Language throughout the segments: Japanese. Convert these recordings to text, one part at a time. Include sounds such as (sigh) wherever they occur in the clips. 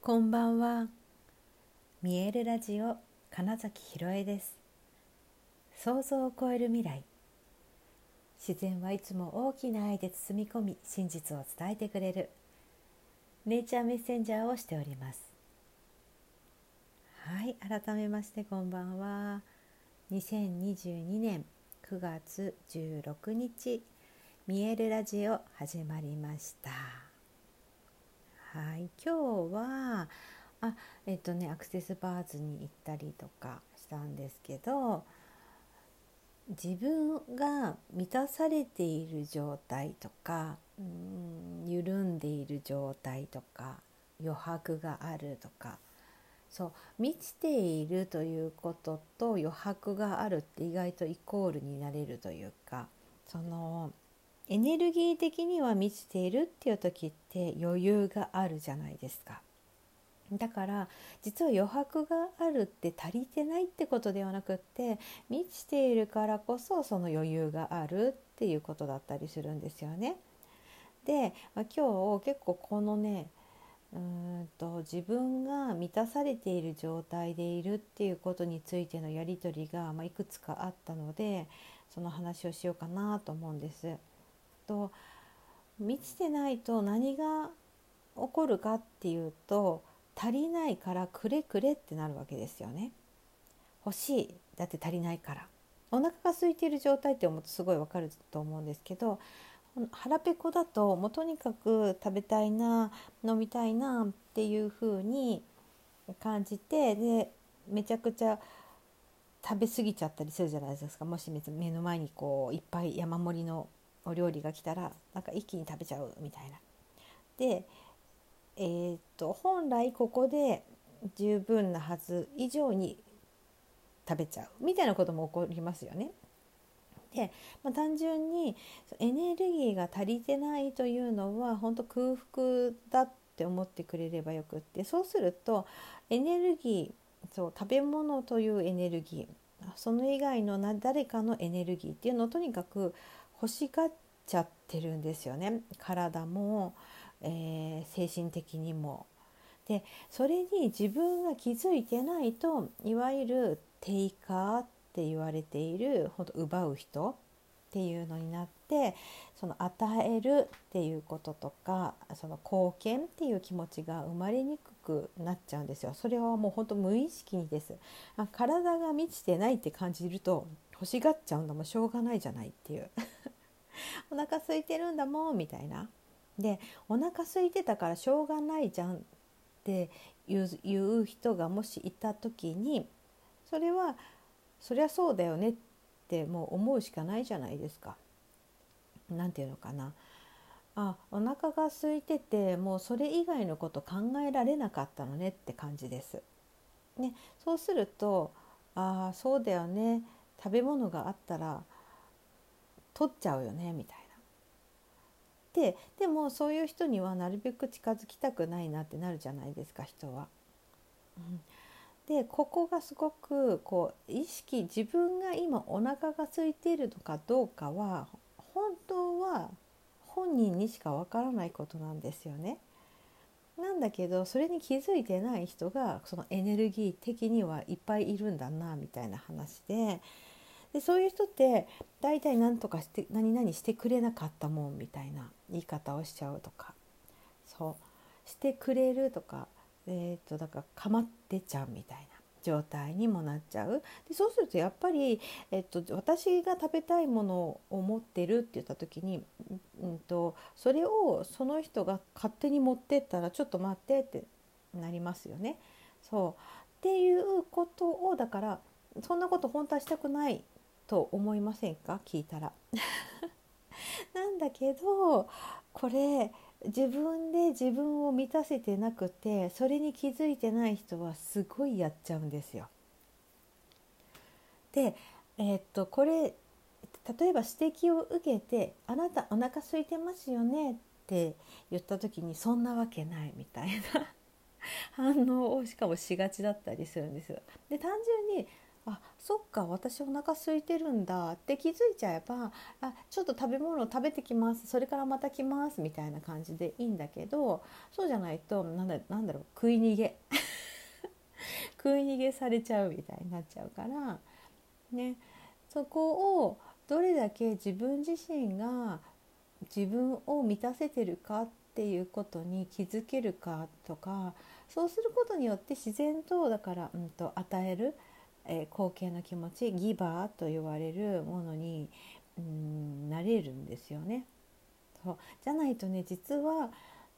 こんばんは。見えるラジオ金崎ひろえです。想像を超える未来。自然はいつも大きな愛で包み込み、真実を伝えてくれるネイチャーメッセンジャーをしております。はい、改めましてこんばんは。2022年9月16日、見えるラジオ始まりました。はい、今日はあえっとねアクセスバーズに行ったりとかしたんですけど自分が満たされている状態とかうん緩んでいる状態とか余白があるとかそう満ちているということと余白があるって意外とイコールになれるというかそのエネルギー的には満ちているっていう時って余裕があるじゃないですか。だから実は余白があるって足りてないってことではなくって満ちているからこそその余裕があるっていうことだったりするんですよね。で、まあ、今日結構このねうんと自分が満たされている状態でいるっていうことについてのやり取りが、まあ、いくつかあったのでその話をしようかなと思うんです。と満ちてないと何が起こるかっていうと足りないからくれくれってなるわけですよね。欲しいだって足りないからお腹が空いている状態って思うとすごいわかると思うんですけど腹ペコだともうとにかく食べたいな飲みたいなっていう風に感じてでめちゃくちゃ食べ過ぎちゃったりするじゃないですかもし目の前にこういっぱい山盛りのお料理が来たらなんか一気に食べちゃうみたいな。で、えー、っと本来ここで十分なはず以上に食べちゃうみたいなことも起こりますよね。で、まあ、単純にエネルギーが足りてないというのは本当空腹だって思ってくれればよくってそうするとエネルギーそう食べ物というエネルギーその以外の誰かのエネルギーっていうのをとにかく欲しがっちゃってるんですよね体も、えー、精神的にも。でそれに自分が気づいてないといわゆるテイカーって言われているほんと奪う人っていうのになってその与えるっていうこととかその貢献っていう気持ちが生まれにくくなっちゃうんですよ。それはもうほんと無意識にです。あ体が満ちてないって感じると欲しがっちゃうんだもしょうがないじゃないっていう (laughs) お腹空いてるんだもんみたいなでお腹空いてたからしょうがないじゃんっていう人がもしいた時にそれはそりゃそうだよねってもう思うしかないじゃないですか。なんていうのかなあお腹が空いててもうそれ以外のこと考えられなかったのねって感じです。ね、そうするとああそうだよね食べ物があったら取っちゃうよねみたいな。ででもそういう人にはなるべく近づきたくないなってなるじゃないですか人は。うん、でここがすごくこう意識自分が今お腹が空いているのかどうかは本当は本人にしかわからないことなんですよね。なんだけどそれに気づいてない人がそのエネルギー的にはいっぱいいるんだなみたいな話ででそういう人って大体何とかして何々してくれなかったもんみたいな言い方をしちゃうとか。そう。してくれるとかえーと、だからかまってちゃうみたいな状態にもなっちゃう。でそうするとやっぱり、えっと、私が食べたいものを持ってるって言った時に、うんと、それをその人が勝手に持ってったらちょっと待ってってなりますよね。そう。っていうことをだからそんなこと本当はしたくないと思いませんか？聞いたら。(laughs) なんだけどこれ自分で自分を満たせてなくてそれに気づいてない人はすごいやっちゃうんですよ。で、えー、っとこれ例えば指摘を受けて「あなたお腹空いてますよね」って言った時に「そんなわけない」みたいな (laughs) 反応をしかもしがちだったりするんですよ。で単純にあそっか私お腹空いてるんだって気づいちゃえばあちょっと食べ物を食べてきますそれからまた来ますみたいな感じでいいんだけどそうじゃないとなんだなんだろう食い逃げ。(laughs) 食い逃げされちゃうみたいになっちゃうからね。そこをどれだけ自分自身が自分を満たせてるかっていうことに気づけるかとかそうすることによって自然とだから、うん、と与えるえー、後継の気持ちギバーと言われるものにうんなれるんですよね。そうじゃないとね実は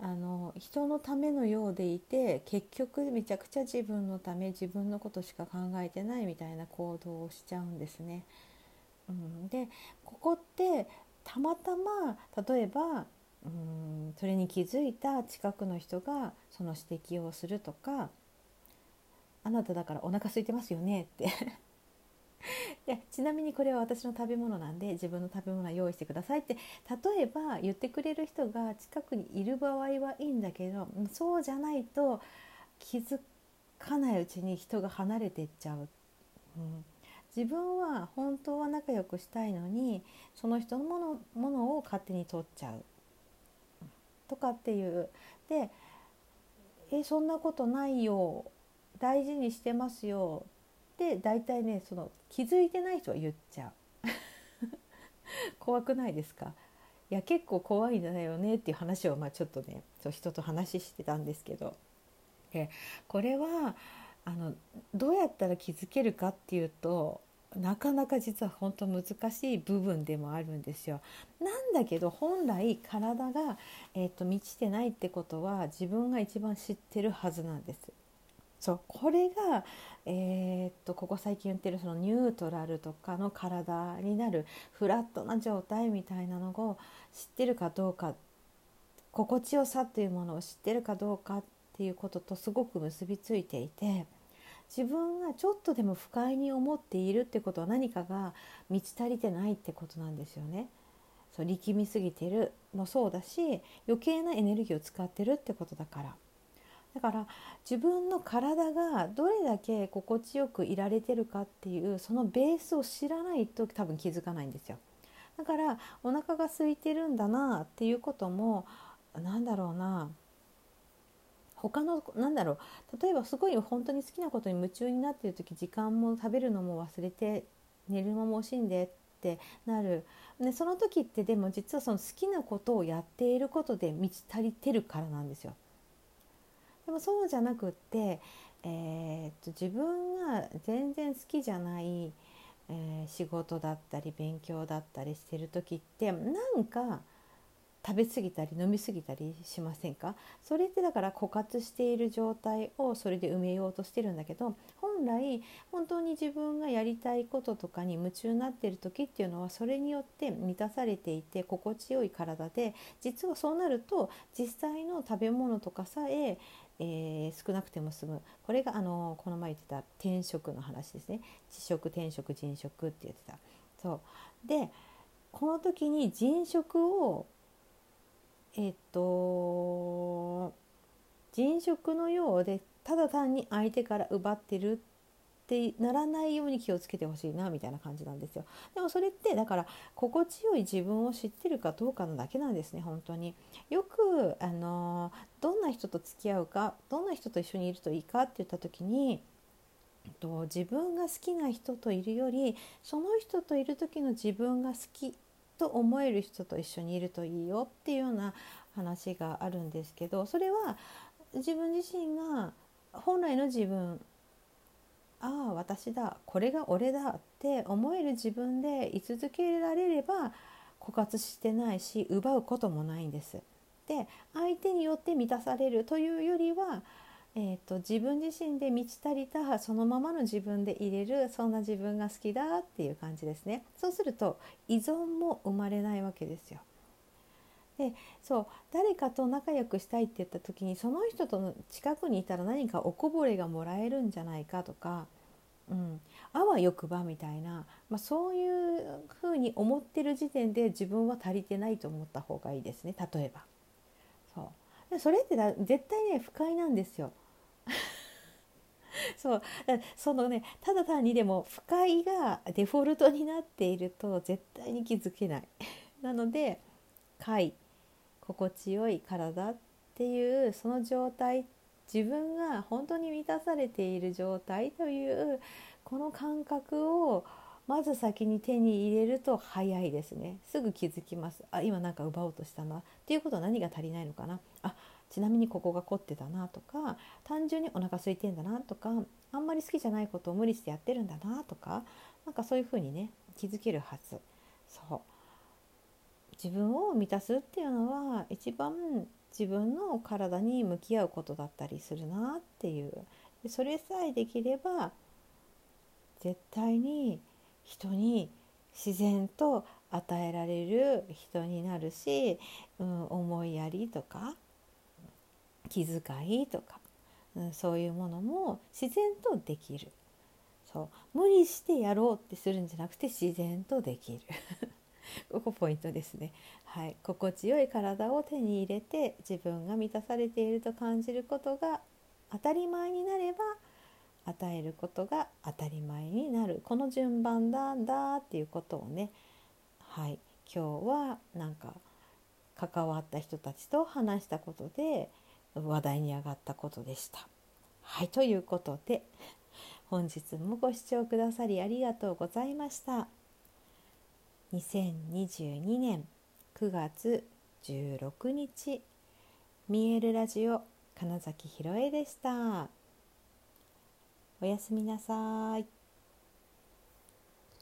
あの人のためのようでいて結局めちゃくちゃ自分のため自分のことしか考えてないみたいな行動をしちゃうんですね。うん、でここってたまたま例えばうんそれに気づいた近くの人がその指摘をするとかあなただからお腹空いてますよね？って。(laughs) でちなみにこれは私の食べ物なんで自分の食べ物は用意してくださいって。例えば言ってくれる人が近くにいる場合はいいんだけどそうじゃないと気づかないうちに人が離れてっちゃう、うん、自分は本当は仲良くしたいのにその人のものものを勝手に取っちゃう。とかっていう。でえそんなことないよ大事にしてますよって大体ねその気づいてない人は言っちゃう (laughs) 怖くないですか？いや結構怖いんだよねっていう話をまあちょっとねそう人と話してたんですけどでこれはあのどうやったら気づけるかっていうとなかなか実は本当難しい部分でもあるんですよ。なんだけど本来体が、えーと満ちてないってことは自分が一番知ってるはずなんです。そうこれが、えー、っとここ最近言ってるそのニュートラルとかの体になるフラットな状態みたいなのを知ってるかどうか心地よさっていうものを知ってるかどうかっていうこととすごく結びついていて自分がちょっとでも不快に思っているってことは何かが満ち足りてないってことなんですよね。そう力みすぎてるもそうだし余計なエネルギーを使ってるってことだから。だから自分の体がどれだけ心地よくいられてるかっていうそのベースを知らないと多分気づかないんですよ。だからお腹が空いてるんだなっていうこともなんだろうな他のなんだろう例えばすごい本当に好きなことに夢中になっている時時間も食べるのも忘れて寝る間も惜しんでってなるでその時ってでも実はその好きなことをやっていることで満ち足りてるからなんですよ。でもそうじゃなくって、えー、っと自分が全然好きじゃない、えー、仕事だったり勉強だったりしてる時ってなんか食べ過ぎたり飲み過ぎたりしませんか？それってだから枯渇している状態をそれで埋めようとしてるんだけど本来本当に自分がやりたいこととかに夢中になっている時っていうのはそれによって満たされていて心地よい体で実はそうなると実際の食べ物とかさええー、少なくても済む。これがあのこの前言ってた転職の話ですね。辞職転職人職って言ってた。そう。でこの時に人職をえっ、と人職のようでただ単に相手から奪ってるってならないように気をつけてほしいなみたいな感じなんですよ。でもそれってだから心地よい自分を知ってるかどうかのだけなんですね本当に。よくあのどんな人と付き合うかどんな人と一緒にいるといいかって言った時にと自分が好きな人といるよりその人といる時の自分が好きと思える人と一緒にいるといいよっていうような話があるんですけどそれは自分自身が本来の自分私だこれが俺だって思える自分で居続けられれば枯渇してないし奪うこともないんです。で相手によって満たされるというよりは、えーと、自分自身で満ち足りたそのままの自分で入れるそんな自分が好きだっていう感じですね。そうすると依存も生まれないわけですよ。でそう誰かと仲良くしたいって言った時にその人との近くにいたら何かおこぼれがもらえるんじゃないかとかうん、あわよくばみたいな、まあ、そういうふうに思ってる時点で自分は足りてないと思った方がいいですね例えば。そう。でそれってだ絶対ね不快なんですよ。(laughs) そう。そのねただ単にでも不快がデフォルトになっていると絶対に気づけない。(laughs) なので快心地よい体っていうその状態自分が本当に満たされている状態というこの感覚をまず先に手に入れると早いですね。すぐ気づきます。あ今なんか奪おうとしたな。っていうことは何が足りないのかな。あちなみにここが凝ってたなとか単純にお腹空いてんだなとかあんまり好きじゃないことを無理してやってるんだなとかなんかそういうふうにね気づけるはず。そう。自分を満たすっていうのは一番自分の体に向き合うことだったりするなっていう。それさえできれば絶対に人に自然と与えられる人になるし、うん、思いやりとか気遣いとか、うん、そういうものも自然とできる。そう。無理してやろうってするんじゃなくて自然とできる。ここポイントですね、はい、心地よい体を手に入れて自分が満たされていると感じることが当たり前になれば与えることが当たり前になる。この順番だんだっていうことをね。はい。今日はなんか関わった人たちと話したことで話題に上がったことでした。はい。ということで本日もご視聴くださりありがとうございました。2022年9月16日見えるラジオ金崎ひろえでした。おやすみなさい。